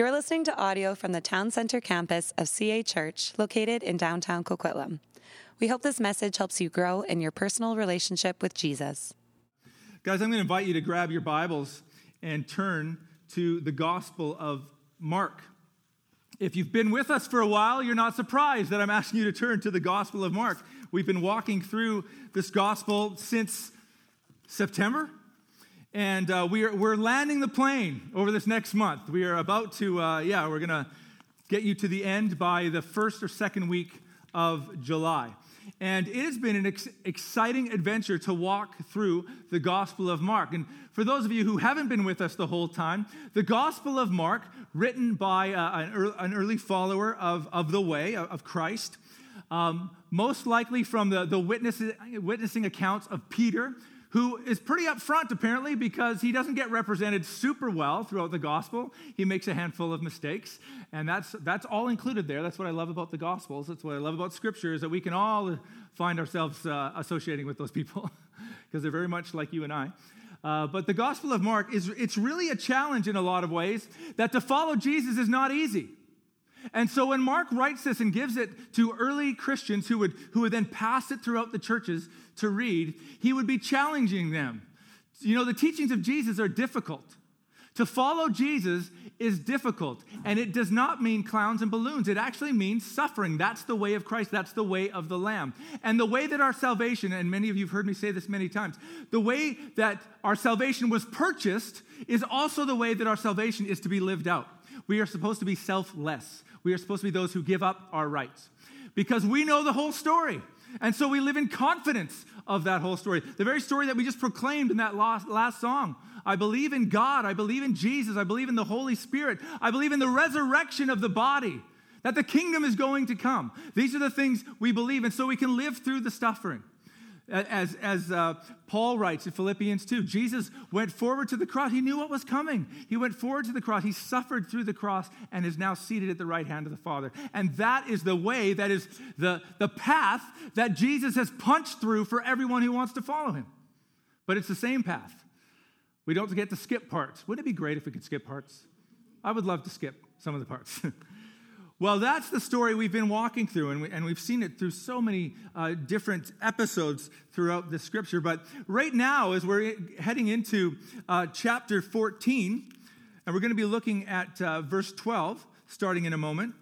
You're listening to audio from the Town Center campus of CA Church, located in downtown Coquitlam. We hope this message helps you grow in your personal relationship with Jesus. Guys, I'm going to invite you to grab your Bibles and turn to the Gospel of Mark. If you've been with us for a while, you're not surprised that I'm asking you to turn to the Gospel of Mark. We've been walking through this Gospel since September, and uh, we are, we're landing the plane over this next month. We are about to, uh, yeah, we're going to get you to the end by the first or second week of July. And it has been an ex- exciting adventure to walk through the Gospel of Mark. And for those of you who haven't been with us the whole time, the Gospel of Mark, written by uh, an, early, an, early follower of, of the way, of Christ, um, most likely from the, the witness, witnessing accounts of Peter, who is pretty upfront apparently because he doesn't get represented super well throughout the gospel. He makes a handful of mistakes, and that's that's all included there. That's what I love about the gospels. That's what I love about scripture is that we can all find ourselves uh, associating with those people because they're very much like you and I. Uh, but the Gospel of Mark is it's really a challenge in a lot of ways that to follow Jesus is not easy. And so when Mark writes this and gives it to early Christians who would, who would then pass it throughout the churches to read, he would be challenging them. You know, the teachings of Jesus are difficult. To follow Jesus is difficult, and it does not mean clowns and balloons. It actually means suffering. That's the way of Christ, that's the way of the Lamb. And the way that our salvation, and many of you have heard me say this many times, the way that our salvation was purchased is also the way that our salvation is to be lived out. We are supposed to be selfless. We are supposed to be those who give up our rights because we know the whole story. And so we live in confidence of that whole story. The very story that we just proclaimed in that last, last song. I believe in God. I believe in Jesus. I believe in the Holy Spirit. I believe in the resurrection of the body, that the kingdom is going to come. These are the things we believe. And so we can live through the suffering. As, as uh, Paul writes in Philippians 2, Jesus went forward to the cross. He knew what was coming. He went forward to the cross. He suffered through the cross and is now seated at the right hand of the Father. And that is the way, that is the, the path that Jesus has punched through for everyone who wants to follow him. But it's the same path. We don't get to skip parts. Wouldn't it be great if we could skip parts? I would love to skip some of the parts. Well, that's the story we've been walking through, and, we, and we've seen it through so many uh, different episodes throughout the scripture. But right now, as we're heading into uh, chapter 14, and we're going to be looking at uh, verse 12, starting in a moment.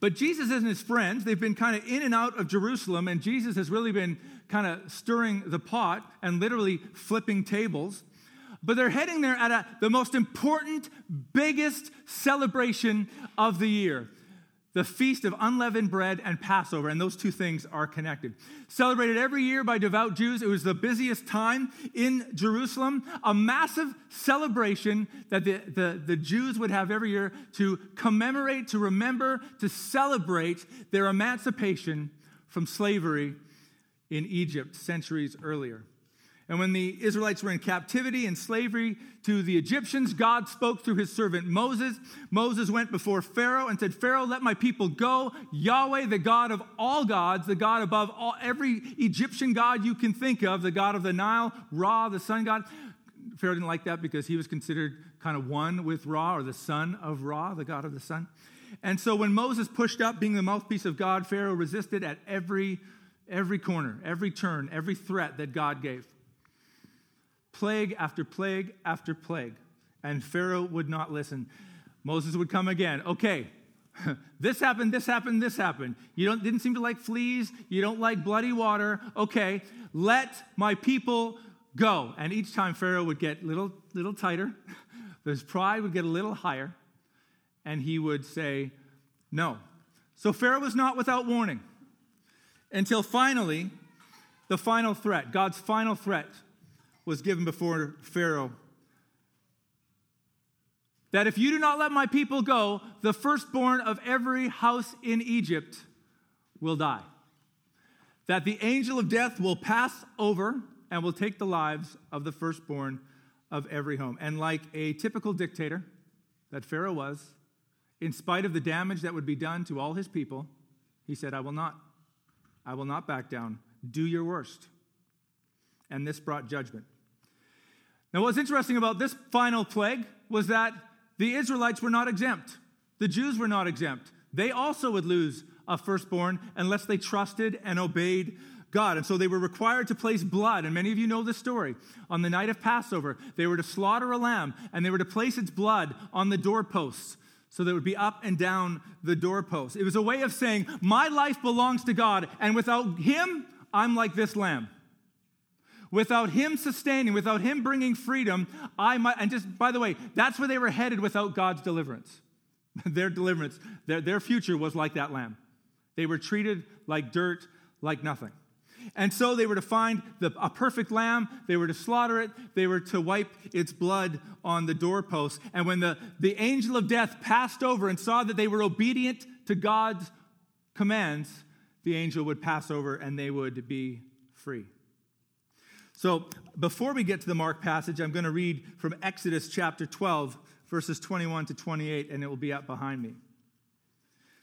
But Jesus and his friends, they've been kind of in and out of Jerusalem, and Jesus has really been kind of stirring the pot and literally flipping tables but they're heading there at a, the most important, biggest celebration of the year the Feast of Unleavened Bread and Passover, and those two things are connected. Celebrated every year by devout Jews, it was the busiest time in Jerusalem, a massive celebration that the, the, the Jews would have every year to commemorate, to remember, to celebrate their emancipation from slavery in Egypt centuries earlier. And when the Israelites were in captivity and slavery to the Egyptians, God spoke through his servant Moses. Moses went before Pharaoh and said, Pharaoh, let my people go. Yahweh, the God of all gods, the God above all, every Egyptian God you can think of, the God of the Nile, Ra, the sun god. Pharaoh didn't like that because he was considered kind of one with Ra, or the son of Ra, the God of the sun. And so when Moses pushed up, being the mouthpiece of God, Pharaoh resisted at every, every corner, every turn, every threat that God gave plague after plague after plague. And Pharaoh would not listen. Moses would come again. Okay, this happened, this happened, this happened. You don't, didn't seem to like fleas. You don't like bloody water. Okay, let my people go. And each time Pharaoh would get little, little tighter. His pride would get a little higher. And he would say, no. So Pharaoh was not without warning until finally, the final threat, God's final threat was given before Pharaoh that if you do not let my people go, the firstborn of every house in Egypt will die. That the angel of death will pass over and will take the lives of the firstborn of every home. And like a typical dictator that Pharaoh was, in spite of the damage that would be done to all his people, he said, I will not. I will not back down. Do your worst. And this brought judgment. Now, what's interesting about this final plague was that the Israelites were not exempt. The Jews were not exempt. They also would lose a firstborn unless they trusted and obeyed God. And so they were required to place blood, and many of you know this story. On the night of Passover, they were to slaughter a lamb and they were to place its blood on the doorposts so that it would be up and down the doorposts. It was a way of saying, My life belongs to God, and without Him, I'm like this lamb. Without Him sustaining, without Him bringing freedom, I might. And just by the way, that's where they were headed without God's deliverance. their deliverance, their, their future was like that lamb. They were treated like dirt, like nothing. And so they were to find the, a perfect lamb, they were to slaughter it, they were to wipe its blood on the doorpost. And when the, the angel of death passed over and saw that they were obedient to God's commands, the angel would pass over and they would be free. So before we get to the Mark passage, I'm going to read from Exodus chapter 12, verses 21 to 28, and it will be up behind me.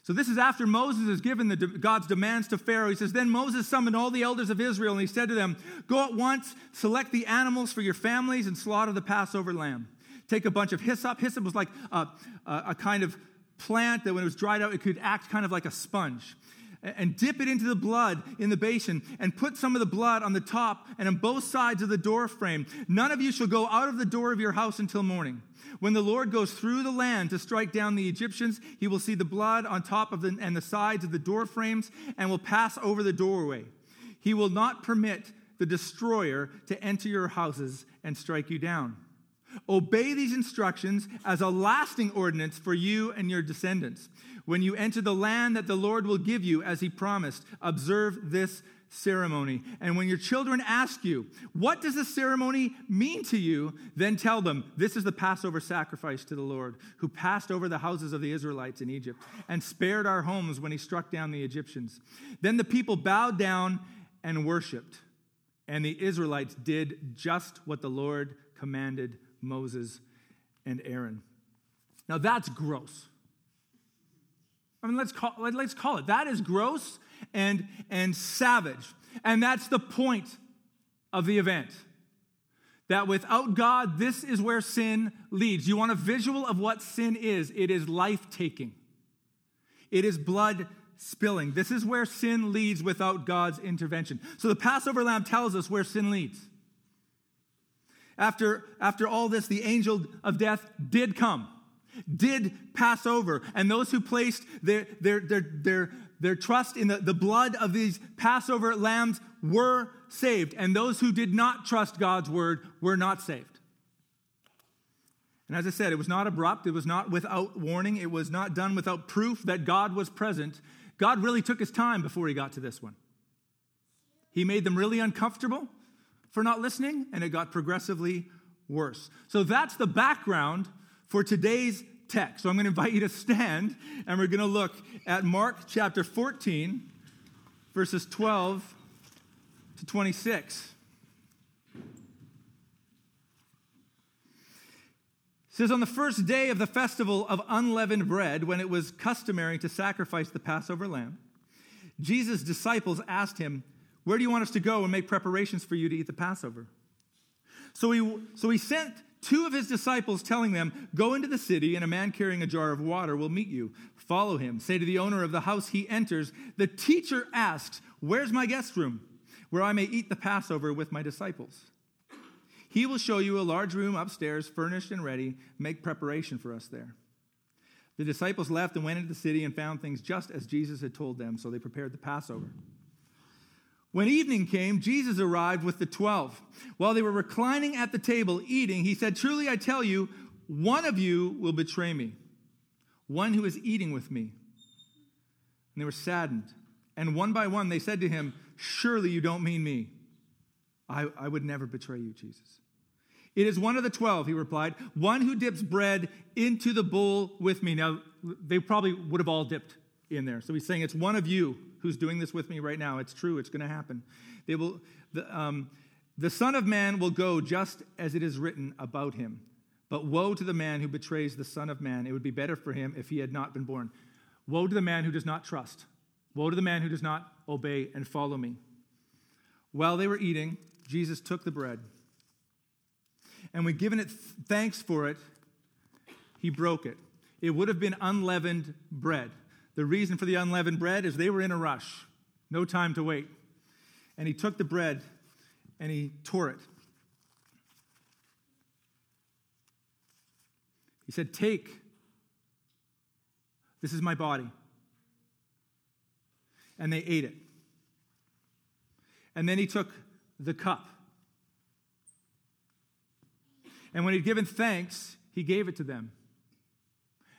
So this is after Moses has given the, God's demands to Pharaoh. He says, Then Moses summoned all the elders of Israel, and he said to them, Go at once, select the animals for your families, and slaughter the Passover lamb. Take a bunch of hyssop. Hyssop was like a, a, a kind of plant that when it was dried out, it could act kind of like a sponge and dip it into the blood in the basin and put some of the blood on the top and on both sides of the door frame. None of you shall go out of the door of your house until morning. When the Lord goes through the land to strike down the Egyptians, he will see the blood on top of the and the sides of the door frames and will pass over the doorway. He will not permit the destroyer to enter your houses and strike you down. Obey these instructions as a lasting ordinance for you and your descendants. When you enter the land that the Lord will give you as he promised, observe this ceremony. And when your children ask you, What does the ceremony mean to you? then tell them, This is the Passover sacrifice to the Lord, who passed over the houses of the Israelites in Egypt and spared our homes when he struck down the Egyptians. Then the people bowed down and worshiped, and the Israelites did just what the Lord commanded Moses and Aaron. Now that's gross. I mean, let's call, let's call it. That is gross and, and savage. And that's the point of the event. That without God, this is where sin leads. You want a visual of what sin is? It is life taking, it is blood spilling. This is where sin leads without God's intervention. So the Passover lamb tells us where sin leads. After, after all this, the angel of death did come, did pass over, and those who placed their, their, their, their, their trust in the, the blood of these Passover lambs were saved, and those who did not trust God's word were not saved. And as I said, it was not abrupt, it was not without warning, it was not done without proof that God was present. God really took his time before he got to this one. He made them really uncomfortable for not listening, and it got progressively worse. So that's the background for today's text. So I'm going to invite you to stand and we're going to look at Mark chapter 14, verses 12 to 26. It says, On the first day of the festival of unleavened bread, when it was customary to sacrifice the Passover lamb, Jesus' disciples asked him, Where do you want us to go and make preparations for you to eat the Passover? So he, so he sent two of his disciples telling them, Go into the city, and a man carrying a jar of water will meet you. Follow him. Say to the owner of the house he enters, The teacher asks, Where's my guest room, where I may eat the Passover with my disciples? He will show you a large room upstairs, furnished and ready. Make preparation for us there. The disciples left and went into the city and found things just as Jesus had told them, so they prepared the Passover. When evening came, Jesus arrived with the twelve. While they were reclining at the table eating, he said, Truly I tell you, one of you will betray me, one who is eating with me. And they were saddened. And one by one they said to him, Surely you don't mean me. I, I would never betray you, Jesus. It is one of the twelve, he replied, one who dips bread into the bowl with me. Now, they probably would have all dipped in there. So he's saying, It's one of you who's doing this with me right now. It's true, it's going to happen. They will, the, um, the Son of Man will go just as it is written about him. But woe to the man who betrays the Son of Man. It would be better for him if he had not been born. Woe to the man who does not trust. Woe to the man who does not obey and follow me. While they were eating, Jesus took the bread. And when given it thanks for it, he broke it. It would have been unleavened bread. The reason for the unleavened bread is they were in a rush, no time to wait. And he took the bread and he tore it. He said, Take, this is my body. And they ate it. And then he took the cup. And when he'd given thanks, he gave it to them.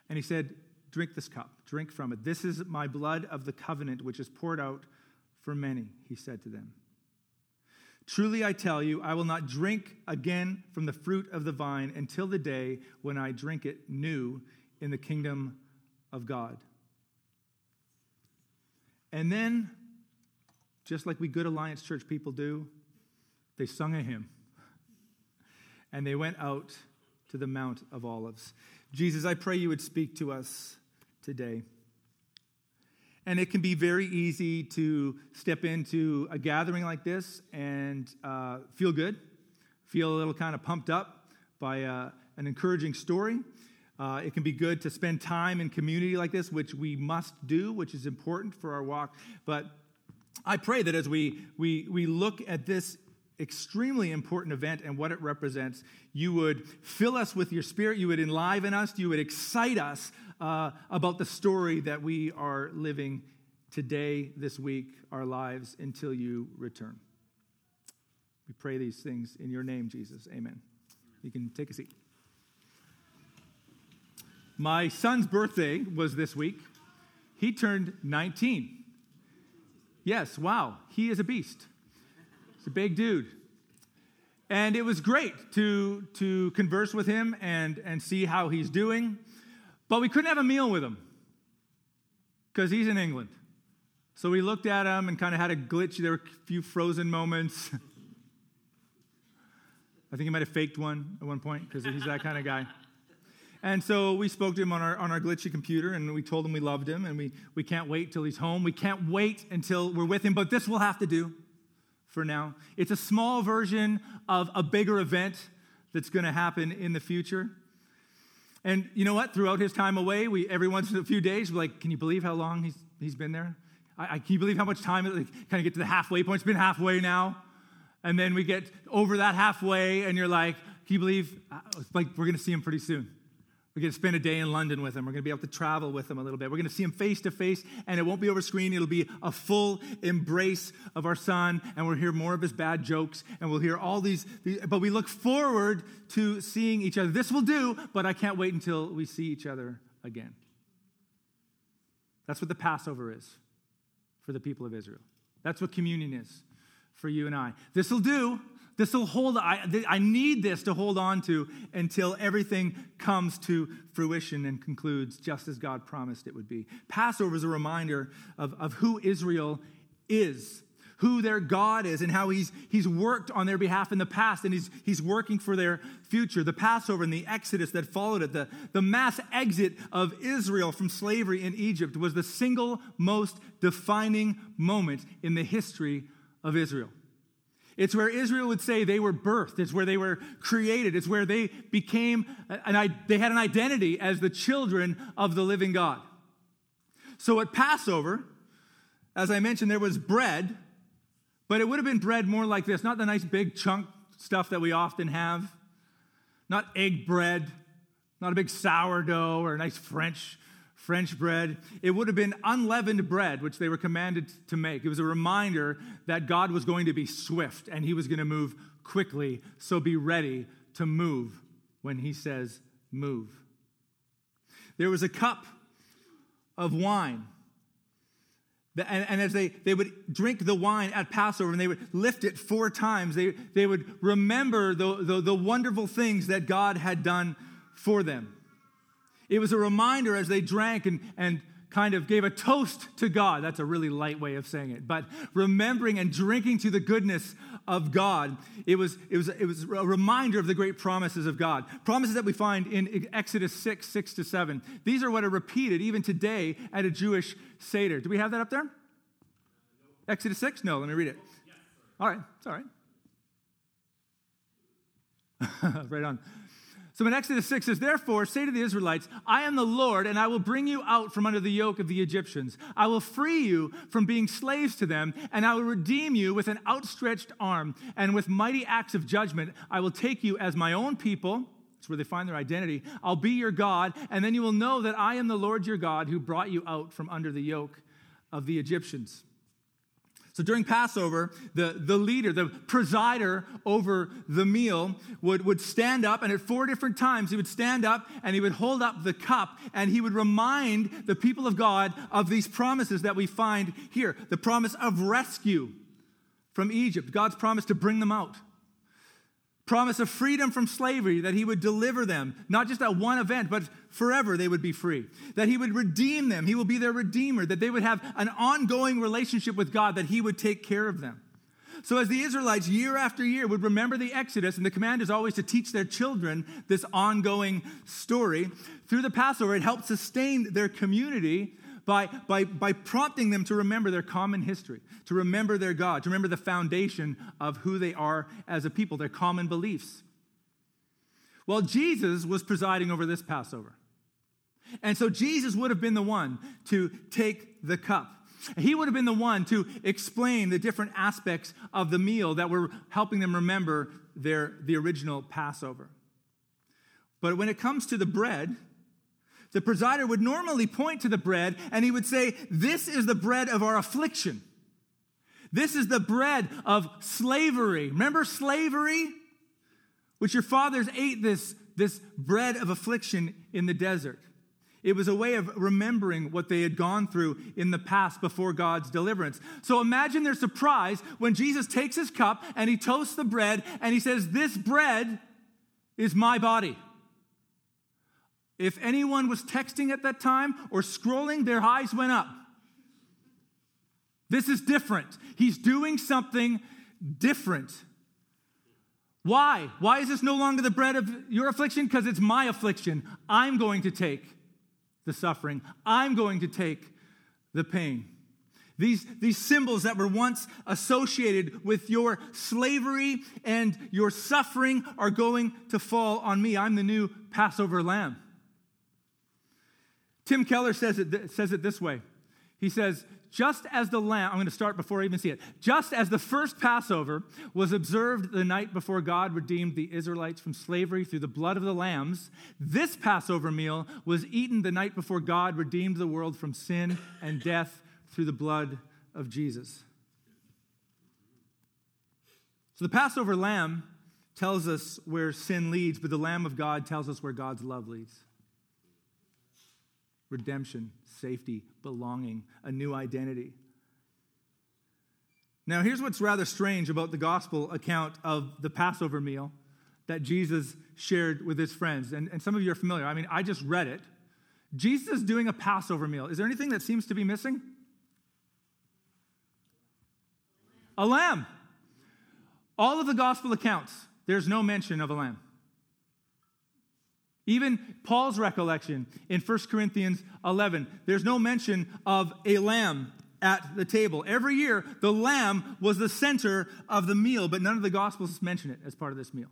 And he said, Drink this cup, drink from it. This is my blood of the covenant, which is poured out for many, he said to them. Truly I tell you, I will not drink again from the fruit of the vine until the day when I drink it new in the kingdom of God. And then, just like we Good Alliance Church people do, they sung a hymn. And they went out to the Mount of Olives. Jesus, I pray you would speak to us today. And it can be very easy to step into a gathering like this and uh, feel good, feel a little kind of pumped up by uh, an encouraging story. Uh, it can be good to spend time in community like this, which we must do, which is important for our walk. But I pray that as we, we, we look at this extremely important event and what it represents, you would fill us with your spirit, you would enliven us, you would excite us uh, about the story that we are living today, this week, our lives until you return. We pray these things in your name, Jesus. Amen. You can take a seat. My son's birthday was this week. He turned 19. Yes, wow, he is a beast. He's a big dude. And it was great to, to converse with him and, and see how he's doing. But we couldn't have a meal with him because he's in England. So we looked at him and kind of had a glitch. There were a few frozen moments. I think he might have faked one at one point because he's that kind of guy. And so we spoke to him on our, on our glitchy computer and we told him we loved him and we, we can't wait till he's home. We can't wait until we're with him, but this will have to do for now. It's a small version of a bigger event that's going to happen in the future. And you know what? Throughout his time away, we every once in a few days, we're like, can you believe how long he's, he's been there? I, I can you believe how much time it like, kind of get to the halfway point? It's been halfway now. And then we get over that halfway, and you're like, can you believe? Uh, like we're going to see him pretty soon. We're going to spend a day in London with him. We're going to be able to travel with him a little bit. We're going to see him face to face, and it won't be over screen. It'll be a full embrace of our son, and we'll hear more of his bad jokes, and we'll hear all these. But we look forward to seeing each other. This will do, but I can't wait until we see each other again. That's what the Passover is for the people of Israel. That's what communion is for you and I. This will do, this will hold, I, I need this to hold on to until everything comes to fruition and concludes just as God promised it would be. Passover is a reminder of, of who Israel is, who their God is, and how he's, he's worked on their behalf in the past and he's, he's working for their future. The Passover and the Exodus that followed it, the, the mass exit of Israel from slavery in Egypt was the single most defining moment in the history of Israel. It's where Israel would say they were birthed. It's where they were created. It's where they became, an, they had an identity as the children of the living God. So at Passover, as I mentioned, there was bread, but it would have been bread more like this not the nice big chunk stuff that we often have, not egg bread, not a big sourdough or a nice French French bread. It would have been unleavened bread, which they were commanded to make. It was a reminder that God was going to be swift and he was going to move quickly. So be ready to move when he says move. There was a cup of wine. And, and, as they, they would drink the wine at Passover and they would lift it four times, they, they would remember the, the, the wonderful things that God had done for them. It was a reminder as they drank and, and kind of gave a toast to God. That's a really light way of saying it. But remembering and drinking to the goodness of God, it was, it was, it was a reminder of the great promises of God. Promises that we find in Exodus 6, 6 to 7. These are what are repeated even today at a Jewish Seder. Do we have that up there? Exodus 6? No, let me read it. All right, it's all right. right on. So in Exodus 6 says, Therefore, say to the Israelites, I am the Lord, and I will bring you out from under the yoke of the Egyptians. I will free you from being slaves to them, and I will redeem you with an outstretched arm, and with mighty acts of judgment. I will take you as my own people. That's where they find their identity. I'll be your God, and then you will know that I am the Lord your God who brought you out from under the yoke of the Egyptians. So during Passover, the, the leader, the presider over the meal, would, would stand up, and at four different times he would stand up and he would hold up the cup and he would remind the people of God of these promises that we find here. The promise of rescue from Egypt, God's promise to bring them out promise of freedom from slavery, that he would deliver them, not just at one event, but forever they would be free. That he would redeem them, he will be their redeemer, that they would have an ongoing relationship with God, that he would take care of them. So, as the Israelites year after year would remember the Exodus, and the command is always to teach their children this ongoing story, through the Passover, it helped sustain their community by, by, by prompting them to remember their common history, to remember their God, to remember the foundation of who they are as a people, their common beliefs. Well, Jesus was presiding over this Passover. And so Jesus would have been the one to take the cup. He would have been the one to explain the different aspects of the meal that were helping them remember their, the original Passover. But when it comes to the bread, the presider would normally point to the bread and he would say, This is the bread of our affliction. This is the bread of slavery. Remember slavery? Which your fathers ate this, this bread of affliction in the desert. It was a way of remembering what they had gone through in the past before God's deliverance. So imagine their surprise when Jesus takes his cup and he toasts the bread and he says, This bread is my body. If anyone was texting at that time or scrolling, their eyes went up. This is different. He's doing something different. Why? Why is this no longer the bread of your affliction? Because it's my affliction. I'm going to take the suffering, I'm going to take the pain. These, these symbols that were once associated with your slavery and your suffering are going to fall on me. I'm the new Passover lamb. Tim Keller says it, says it this way. He says, just as the lamb, I'm going to start before I even see it. Just as the first Passover was observed the night before God redeemed the Israelites from slavery through the blood of the lambs, this Passover meal was eaten the night before God redeemed the world from sin and death through the blood of Jesus. So the Passover lamb tells us where sin leads, but the Lamb of God tells us where God's love leads redemption, safety, belonging, a new identity. Now, here's what's rather strange about the gospel account of the Passover meal that Jesus shared with his friends. And, and some of you are familiar. I mean, I just read it. Jesus is doing a Passover meal. Is there anything that seems to be missing? A lamb. All of the gospel accounts, there's no mention of a lamb. Even Paul's recollection in 1 Corinthians 11, there's no mention of a lamb at the table. Every year, the lamb was the center of the meal, but none of the Gospels mention it as part of this meal.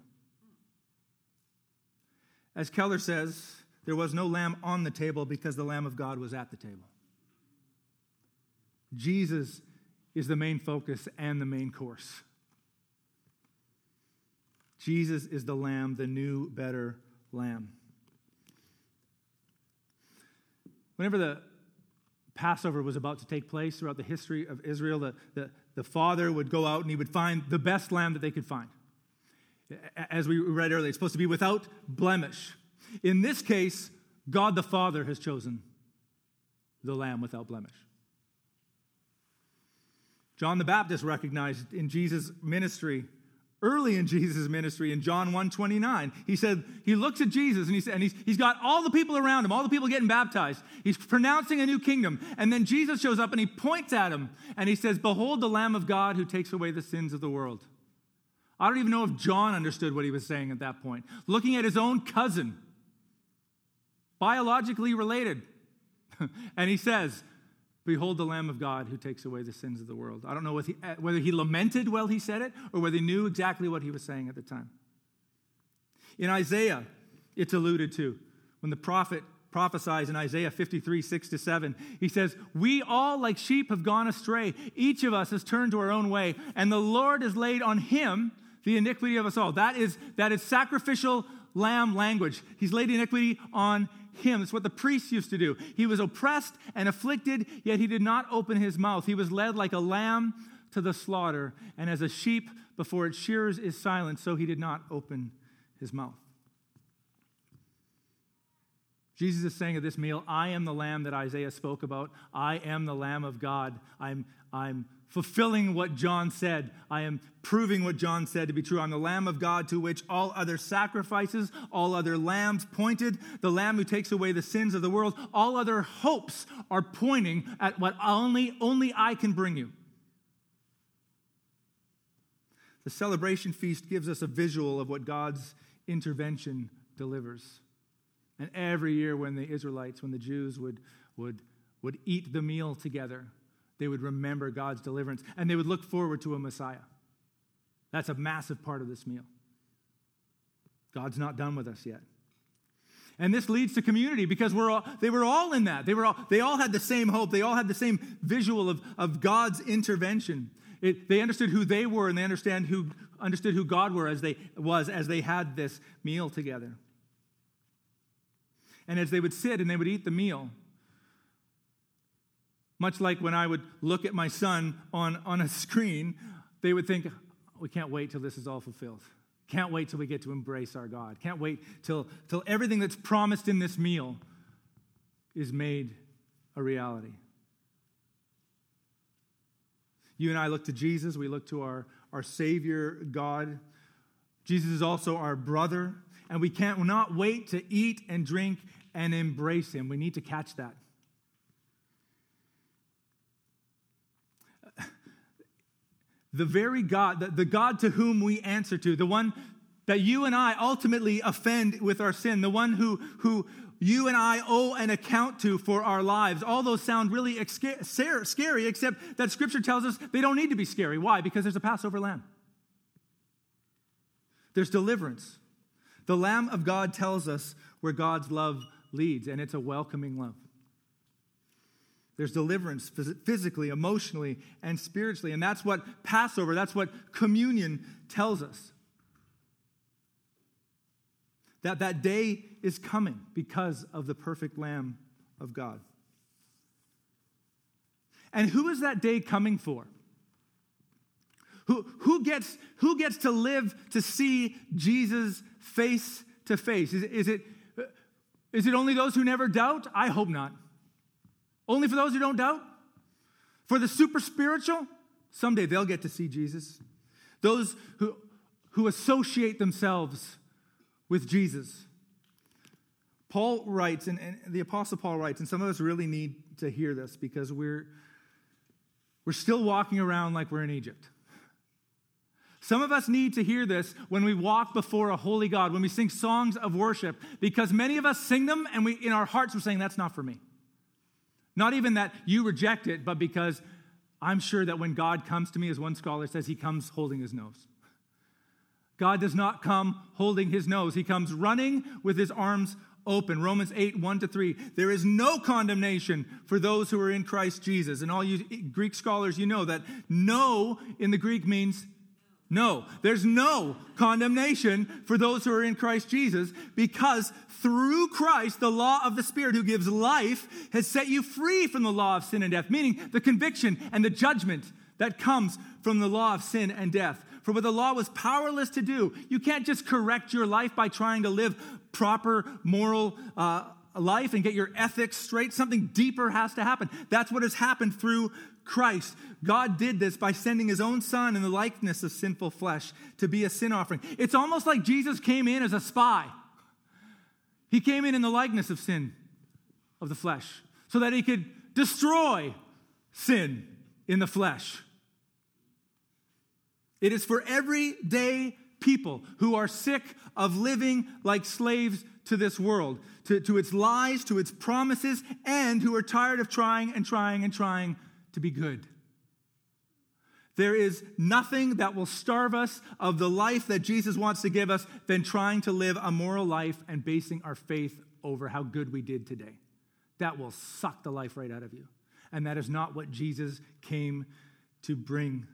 As Keller says, there was no lamb on the table because the Lamb of God was at the table. Jesus is the main focus and the main course. Jesus is the lamb, the new, better lamb. Whenever the Passover was about to take place throughout the history of Israel, the, the, the father would go out and he would find the best lamb that they could find. As we read earlier, it's supposed to be without blemish. In this case, God the Father has chosen the lamb without blemish. John the Baptist recognized in Jesus' ministry early in Jesus' ministry in John 1 29. He said, he looks at Jesus and, he said, and he's, he's got all the people around him, all the people getting baptized. He's pronouncing a new kingdom. And then Jesus shows up and he points at him and he says, Behold the Lamb of God who takes away the sins of the world. I don't even know if John understood what he was saying at that point. Looking at his own cousin, biologically related. and he says, Behold the Lamb of God who takes away the sins of the world. I don't know he, uh, whether he lamented while he said it or whether he knew exactly what he was saying at the time. In Isaiah, it's alluded to when the prophet prophesies in Isaiah 53, 6 to 7. He says, We all, like sheep, have gone astray. Each of us has turned to our own way, and the Lord has laid on him the iniquity of us all. That is, that is sacrificial lamb language. He's laid iniquity on him. It's what the priests used to do. He was oppressed and afflicted, yet he did not open his mouth. He was led like a lamb to the slaughter, and as a sheep before its shearers is silent, so he did not open his mouth. Jesus is saying at this meal, I am the lamb that Isaiah spoke about. I am the lamb of God. I'm, I'm fulfilling what John said. I am proving what John said to be true. I'm the lamb of God to which all other sacrifices, all other lambs pointed, the lamb who takes away the sins of the world. All other hopes are pointing at what only, only I can bring you. The celebration feast gives us a visual of what God's intervention delivers. And every year, when the Israelites, when the Jews would, would, would eat the meal together, they would remember God's deliverance and they would look forward to a Messiah. That's a massive part of this meal. God's not done with us yet. And this leads to community because we're all, they were all in that. They, were all, they all had the same hope. They all had the same visual of, of God's intervention. It, they understood who they were and they understand who, understood who God were as they, was as they had this meal together. And as they would sit and they would eat the meal, much like when I would look at my son on, on a screen, they would think, we can't wait till this is all fulfilled. Can't wait till we get to embrace our God. Can't wait till, till everything that's promised in this meal is made a reality. You and I look to Jesus, we look to our, our Savior God. Jesus is also our brother, and we can't not wait to eat and drink and embrace him. We need to catch that. The very God, the, the God to whom we answer to, the one that you and I ultimately offend with our sin, the one who, who you and I owe an account to for our lives. All those sound really scary, except that Scripture tells us they don't need to be scary. Why? Because there's a Passover lamb, there's deliverance. The Lamb of God tells us where God's love leads, and it's a welcoming love. There's deliverance physically, emotionally, and spiritually. And that's what Passover, that's what communion tells us. That that day is coming because of the perfect Lamb of God. And who is that day coming for? Who, who, gets, who gets to live to see Jesus face to face? Is, is, it, is it only those who never doubt? I hope not. Only for those who don't doubt? For the super spiritual? Someday they'll get to see Jesus. Those who, who associate themselves with Jesus. Paul writes, and, and, the Apostle Paul writes, and some of us really need to hear this because we're, we're still walking around like we're in Egypt. Some of us need to hear this when we walk before a holy God, when we sing songs of worship, because many of us sing them and we, in our hearts, we're saying, that's not for me. Not even that you reject it, but because I'm sure that when God comes to me, as one scholar says, he comes holding his nose. God does not come holding his nose, he comes running with his arms open. Romans 8, 1 to 3. There is no condemnation for those who are in Christ Jesus. And all you Greek scholars, you know that no in the Greek means no, there's no condemnation for those who are in Christ Jesus because through Christ, the law of the Spirit who gives life has set you free from the law of sin and death, meaning the conviction and the judgment that comes from the law of sin and death. For what the law was powerless to do, you can't just correct your life by trying to live proper moral uh, life and get your ethics straight. Something deeper has to happen. That's what has happened through Christ. God did this by sending his own son in the likeness of sinful flesh to be a sin offering. It's almost like Jesus came in as a spy. He came in in the likeness of sin of the flesh so that he could destroy sin in the flesh. It is for everyday people who are sick of living like slaves to this world, to, to its lies, to its promises, and who are tired of trying and trying and trying to be good. There is nothing that will starve us of the life that Jesus wants to give us than trying to live a moral life and basing our faith over how good we did today. That will suck the life right out of you. And that is not what Jesus came to bring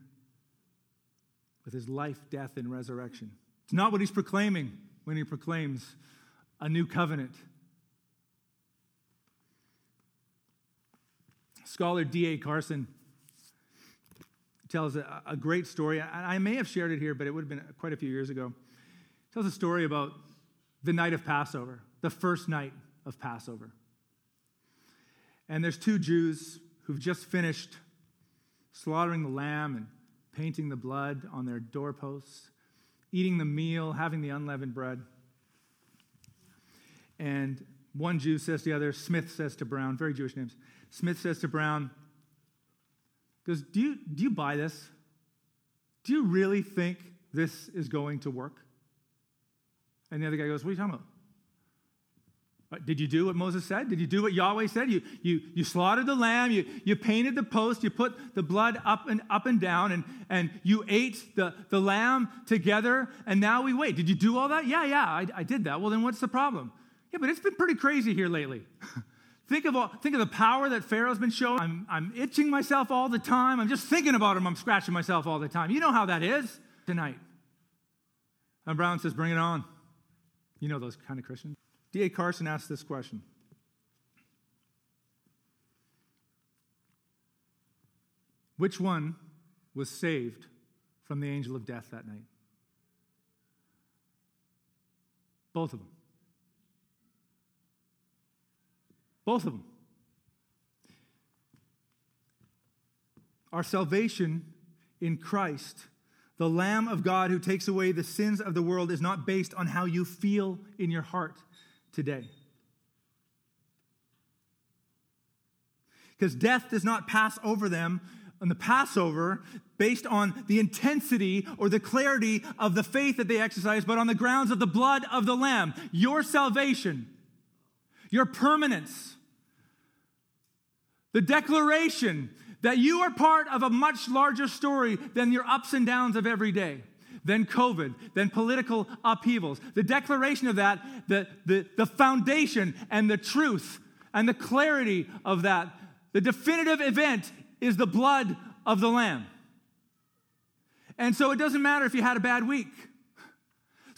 with his life, death, and resurrection. It's not what he's proclaiming when he proclaims a new covenant. Scholar D.A. Carson tells a, a great story. I, I may have shared it here, but it would have been quite a few years ago. He tells a story about the night of Passover, the first night of Passover. And there's two Jews who've just finished slaughtering the lamb and painting the blood on their doorposts, eating the meal, having the unleavened bread. And one Jew says to the other, Smith says to Brown, very Jewish names. Smith says to Brown, goes, do you, do you buy this? Do you really think this is going to work? And the other guy goes, What are you talking about? Uh, did you do what Moses said? Did you do what Yahweh said? You, you, you slaughtered the lamb, you, you painted the post, you put the blood up and up and down, and, and you ate the, the lamb together, and now we wait. Did you do all that? Yeah, yeah, I, I did that. Well, then what's the problem? Yeah, but it's been pretty crazy here lately. Think of, all, think of the power that Pharaoh's been showing. I'm, I'm itching myself all the time. I'm just thinking about him. I'm scratching myself all the time. You know how that is tonight. And Brown says, Bring it on. You know those kind of Christians. D.A. Carson asked this question Which one was saved from the angel of death that night? Both of them. Both of them. Our salvation in Christ, the Lamb of God who takes away the sins of the world, is not based on how you feel in your heart today. Because death does not pass over them on the Passover based on the intensity or the clarity of the faith that they exercise, but on the grounds of the blood of the Lamb. Your salvation, your permanence, the declaration that you are part of a much larger story than your ups and downs of every day, than COVID, than political upheavals. The declaration of that, the, the, the foundation and the truth and the clarity of that, the definitive event is the blood of the Lamb. And so it doesn't matter if you had a bad week.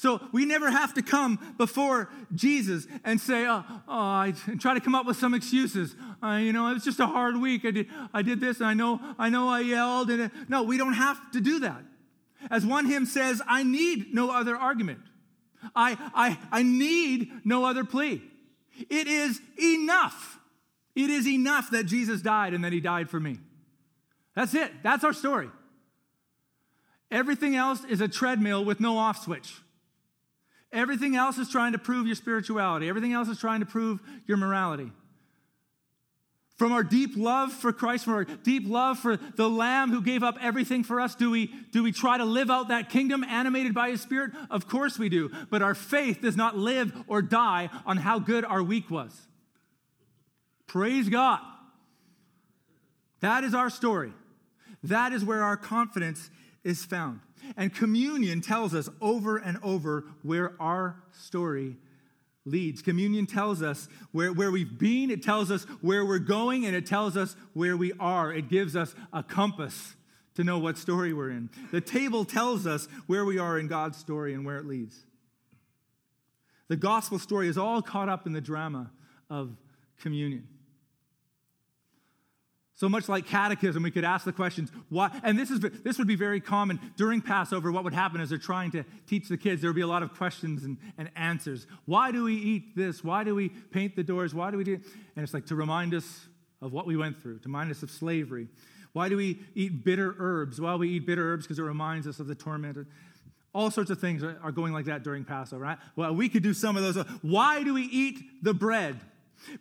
So we never have to come before Jesus and say, oh, oh I try to come up with some excuses. Uh, you know, it was just a hard week. I did, I did this, and I know, I know I yelled. And it, no, we don't have to do that. As one hymn says, I need no other argument. I, I, I need no other plea. It is enough. It is enough that Jesus died and that he died for me. That's it. That's our story. Everything else is a treadmill with no off switch. Everything else is trying to prove your spirituality, everything else is trying to prove your morality. From our deep love for Christ, from our deep love for the Lamb who gave up everything for us, do we, do we try to live out that kingdom animated by His Spirit? Of course we do. But our faith does not live or die on how good our week was. Praise God. That is our story. That is where our confidence is found. And communion tells us over and over where our story leads. Communion tells us where, where we've been, it tells us where we're going, and it tells us where we are. It gives us a compass to know what story we're in. The table tells us where we are in God's story and where it leads. The gospel story is all caught up in the drama of communion. So much like catechism, we could ask the questions, why? And this, is, this would be very common during Passover. What would happen is they're trying to teach the kids, there would be a lot of questions and, and answers. Why do we eat this? Why do we paint the doors? Why do we do it? And it's like to remind us of what we went through, to remind us of slavery. Why do we eat bitter herbs? Well, we eat bitter herbs because it reminds us of the torment. All sorts of things are going like that during Passover, right? Well, we could do some of those. Why do we eat the bread?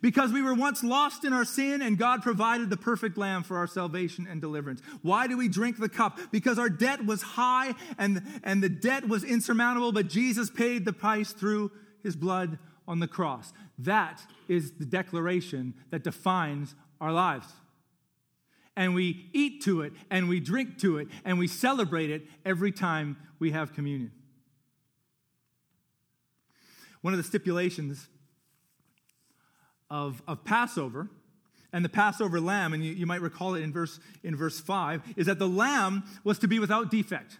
Because we were once lost in our sin and God provided the perfect lamb for our salvation and deliverance. Why do we drink the cup? Because our debt was high and, and the debt was insurmountable, but Jesus paid the price through his blood on the cross. That is the declaration that defines our lives. And we eat to it, and we drink to it, and we celebrate it every time we have communion. One of the stipulations of, of Passover and the Passover lamb, and you, you might recall it in verse, in verse 5, is that the lamb was to be without defect.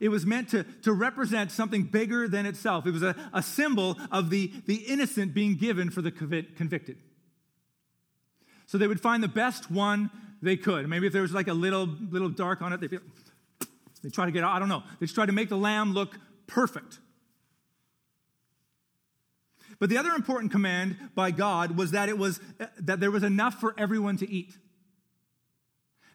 It was meant to, to represent something bigger than itself. It was a, a symbol of the, the innocent being given for the convicted. So they would find the best one they could. Maybe if there was like a little, little dark on it, they'd, they try to get out. I don't know. They try to make the lamb look perfect. But the other important command by God was that it was that there was enough for everyone to eat.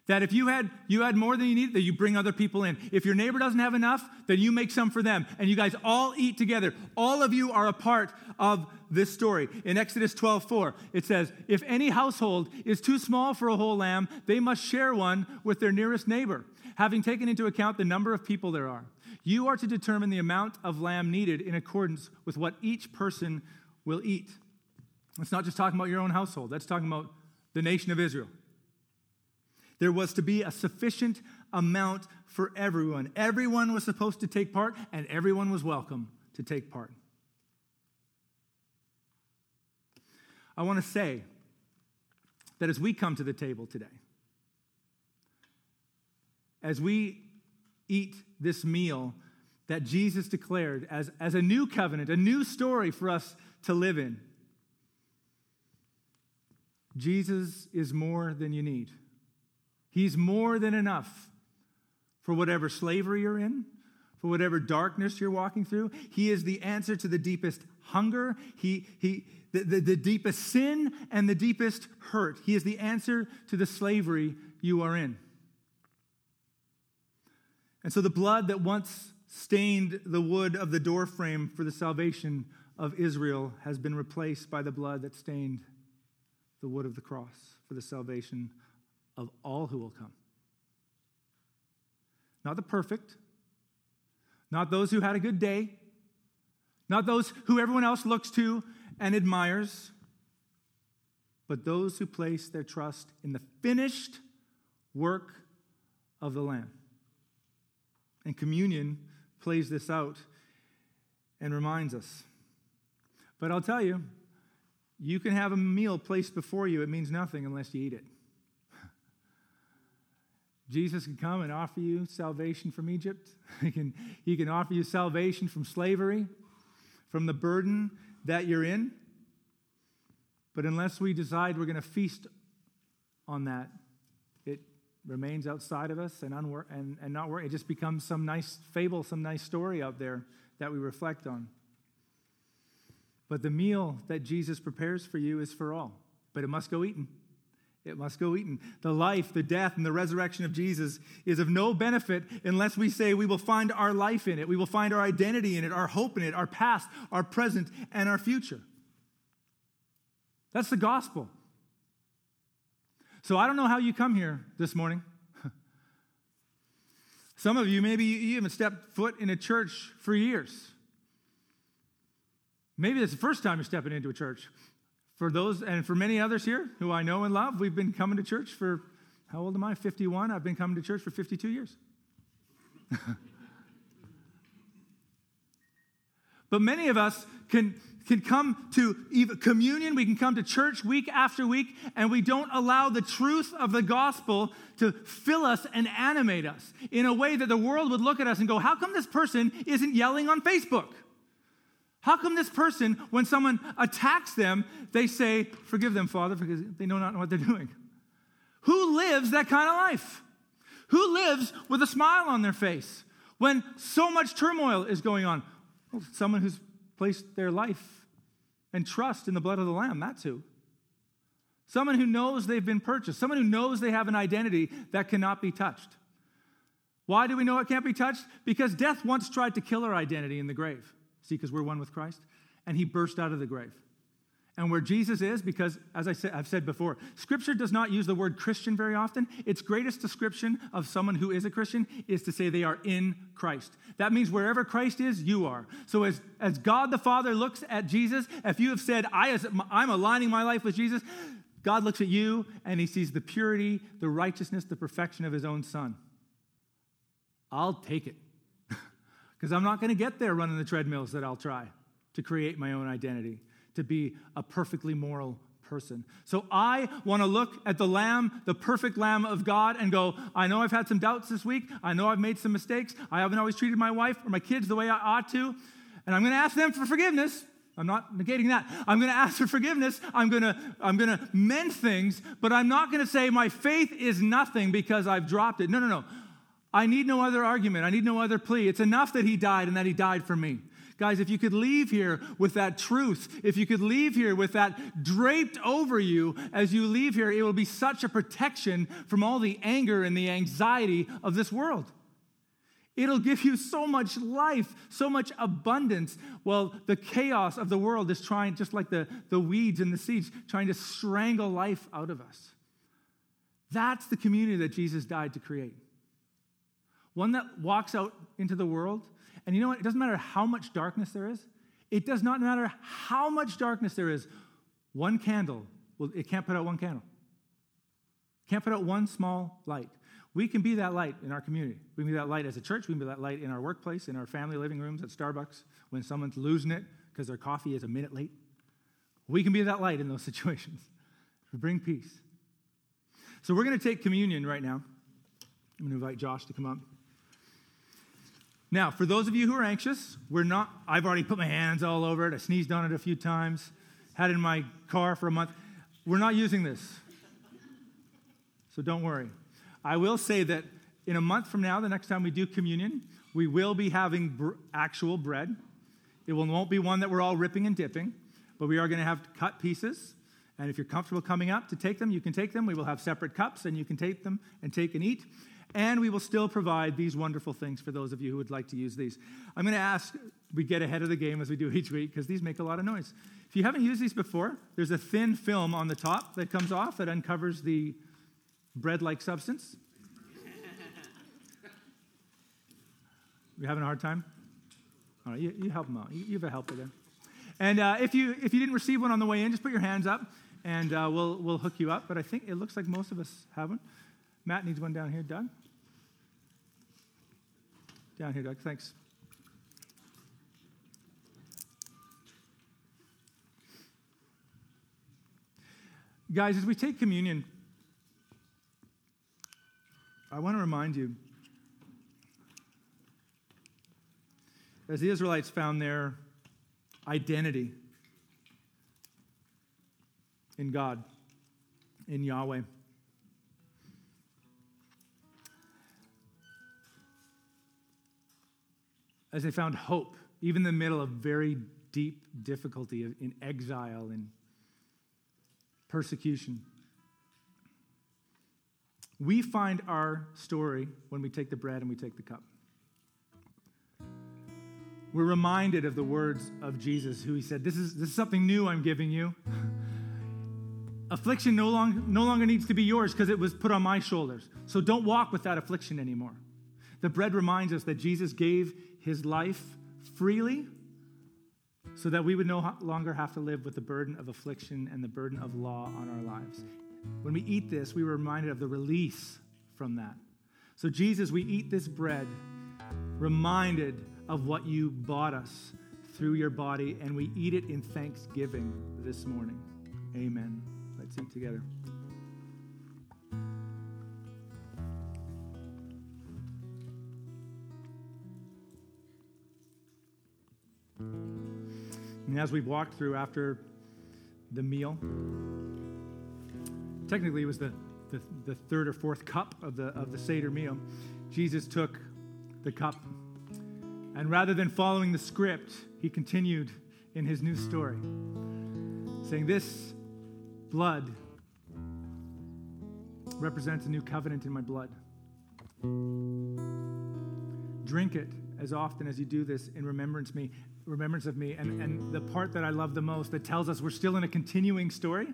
That if you had you had more than you need, that you bring other people in. If your neighbor doesn't have enough, then you make some for them, and you guys all eat together. All of you are a part of this story. In Exodus 12, 4, it says, If any household is too small for a whole lamb, they must share one with their nearest neighbor, having taken into account the number of people there are. You are to determine the amount of lamb needed in accordance with what each person will eat. It's not just talking about your own household, that's talking about the nation of Israel. There was to be a sufficient amount for everyone. Everyone was supposed to take part, and everyone was welcome to take part. I want to say that as we come to the table today, as we eat this meal that Jesus declared as, as a new covenant, a new story for us to live in. Jesus is more than you need. He's more than enough for whatever slavery you're in, for whatever darkness you're walking through. He is the answer to the deepest hunger, he, he, the, the, the deepest sin, and the deepest hurt. He is the answer to the slavery you are in. And so the blood that once stained the wood of the doorframe for the salvation of Israel has been replaced by the blood that stained the wood of the cross for the salvation of all who will come. Not the perfect, not those who had a good day, not those who everyone else looks to and admires, but those who place their trust in the finished work of the Lamb. And communion plays this out and reminds us. But I'll tell you, you can have a meal placed before you, it means nothing unless you eat it. Jesus can come and offer you salvation from Egypt. He can, he can offer you salvation from slavery, from the burden that you're in. But unless we decide we're going to feast on that, remains outside of us and, unwor- and, and not work. It just becomes some nice fable, some nice story out there that we reflect on. But the meal that Jesus prepares for you is for all, but it must go eaten. It must go eaten. The life, the death, and the resurrection of Jesus is of no benefit unless we say we will find our life in it. We will find our identity in it, our hope in it, our past, our present, and our future. That's the gospel. So I don't know how you come here this morning. Some of you, maybe you haven't stepped foot in a church for years. Maybe it's the first time you're stepping into a church. For those, and for many others here who I know and love, we've been coming to church for, how old am I? 51. I've been coming to church for 52 years. but many of us can, can come to communion, we can come to church week after week, and we don't allow the truth of the gospel to fill us and animate us in a way that the world would look at us and go, How come this person isn't yelling on Facebook? How come this person, when someone attacks them, they say, Forgive them, Father, because they know not what they're doing? Who lives that kind of life? Who lives with a smile on their face when so much turmoil is going on? Well, someone who's placed their life and trust in the blood of the Lamb, that's who. Someone who knows they've been purchased, someone who knows they have an identity that cannot be touched. Why do we know it can't be touched? Because death once tried to kill our identity in the grave. See, because we're one with Christ. And he burst out of the grave. And where Jesus is, because as I said, I've said before, Scripture does not use the word Christian very often. Its greatest description of someone who is a Christian is to say they are in Christ. That means wherever Christ is, you are. So as, as God the Father looks at Jesus, if you have said, I, I'm aligning my life with Jesus, God looks at you and he sees the purity, the righteousness, the perfection of his own son. I'll take it. Because I'm not going to get there running the treadmills that I'll try to create my own identity, to be a perfectly moral person. So I want to look at the Lamb, the perfect Lamb of God, and go, I know I've had some doubts this week. I know I've made some mistakes. I haven't always treated my wife or my kids the way I ought to. And I'm going to ask them for forgiveness. I'm not negating that. I'm going to ask for forgiveness. I'm going to I'm going to mend things, but I'm not going to say my faith is nothing because I've dropped it. No, no, no. I need no other argument. I need no other plea. It's enough that he died and that he died for me. Guys, if you could leave here with that truth, if you could leave here with that draped over you as you leave here, it will be such a protection from all the anger and the anxiety of this world. It'll give you so much life, so much abundance. Well, the chaos of the world is trying, just like the, the weeds and the seeds, trying to strangle life out of us. That's the community that Jesus died to create. One that walks out into the world, and you know what? It doesn't matter how much darkness there is. It does not matter how much darkness there is. One candle, well, it can't put out one candle. Can't put out one small light. We can be that light in our community. We can be that light as a church. We can be that light in our workplace, in our family living rooms, at Starbucks, when someone's losing it because their coffee is a minute late. We can be that light in those situations. We bring peace. So we're going to take communion right now. I'm going to invite Josh to come up. Now, for those of you who are anxious, we're not, I've already put my hands all over it. I sneezed on it a few times, had it in my car for a month. We're not using this. So don't worry. I will say that in a month from now, the next time we do communion, we will be having br- actual bread. It will, won't be one that we're all ripping and dipping, but we are going to have cut pieces. And if you're comfortable coming up to take them, you can take them. We will have separate cups, and you can take them and take and eat. And we will still provide these wonderful things for those of you who would like to use these. I'm going to ask we get ahead of the game as we do each week because these make a lot of noise. If you haven't used these before, there's a thin film on the top that comes off that uncovers the bread like substance? you having a hard time? All right, you, you help them out. You, you have a helper there. And uh, if, you, if you didn't receive one on the way in, just put your hands up and uh, we'll, we'll hook you up. But I think it looks like most of us have one. Matt needs one down here. Doug? Down here, Doug. Thanks. Guys, as we take communion, I want to remind you as the Israelites found their identity in God, in Yahweh. As they found hope, even in the middle of very deep difficulty in exile and persecution. We find our story when we take the bread and we take the cup. We're reminded of the words of Jesus, who he said, This is, this is something new I'm giving you. affliction no, long, no longer needs to be yours because it was put on my shoulders. So don't walk with that affliction anymore. The bread reminds us that Jesus gave his life freely so that we would no longer have to live with the burden of affliction and the burden of law on our lives. When we eat this, we were reminded of the release from that. So, Jesus, we eat this bread, reminded of what you bought us through your body, and we eat it in thanksgiving this morning. Amen. Let's eat together. And as we walked through after the meal, technically it was the, the, the, third or fourth cup of the, of the Seder meal, Jesus took the cup. And rather than following the script, he continued in his new story, saying, This blood represents a new covenant in my blood. Drink it as often as you do this in remembrance me, remembrance of me. And, and the mm. part that I love the most that tells us we're still in a continuing story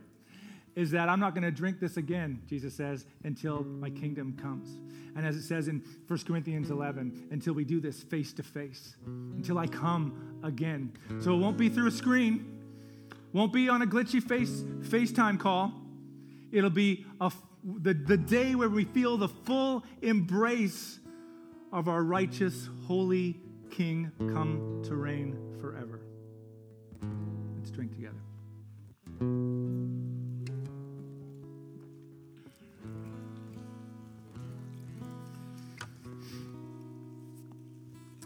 is that I'm not going to drink this again, Jesus says, until my kingdom comes. And as it says in 1 Corinthians 11, until we do this face to face, until I come again. So it won't be through a screen, won't be on a glitchy face FaceTime call. It'll be a, the, the day where we feel the full embrace of our righteous, holy King come to reign forever. Let's drink together.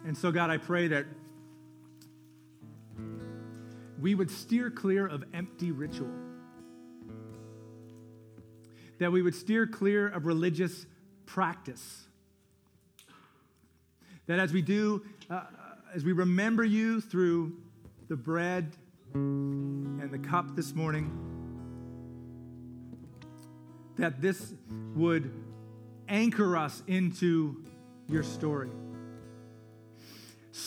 And so, God, I pray that we would steer clear of empty ritual, that we would steer clear of religious practice, that as we do, uh, as we remember you through the bread and the cup this morning, that this would anchor us into your story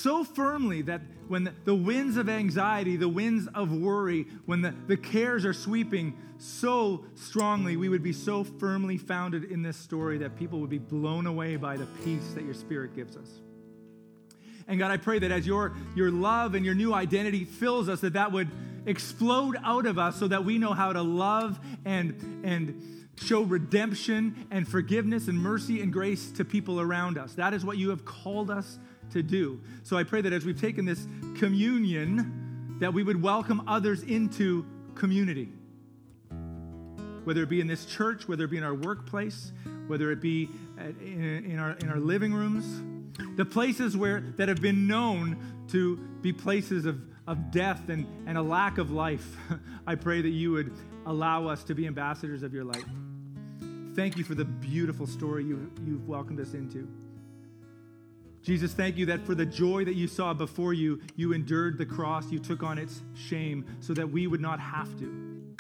so firmly that when the, the, winds of anxiety, the winds of worry, when the, the cares are sweeping so strongly, we would be so firmly founded in this story that people would be blown away by the peace that your Spirit gives us. And God, I pray that as your, your love and your new identity fills us, that that would explode out of us so that we know how to love and, and show redemption and forgiveness and mercy and grace to people around us. That is what you have called us to do. So I pray that as we've taken this communion, that we would welcome others into community. Whether it be in this church, whether it be in our workplace, whether it be in, our, in our living rooms, the places where that have been known to be places of, of death and, and a lack of life, I pray that you would allow us to be ambassadors of your light. Thank you for the beautiful story you, you've welcomed us into. Jesus, thank you that for the joy that you saw before you, you endured the cross, you took on its shame so that we would not have to.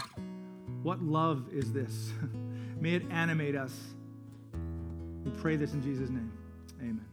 What love is this? May it animate us. We pray this in Jesus' name. Amen.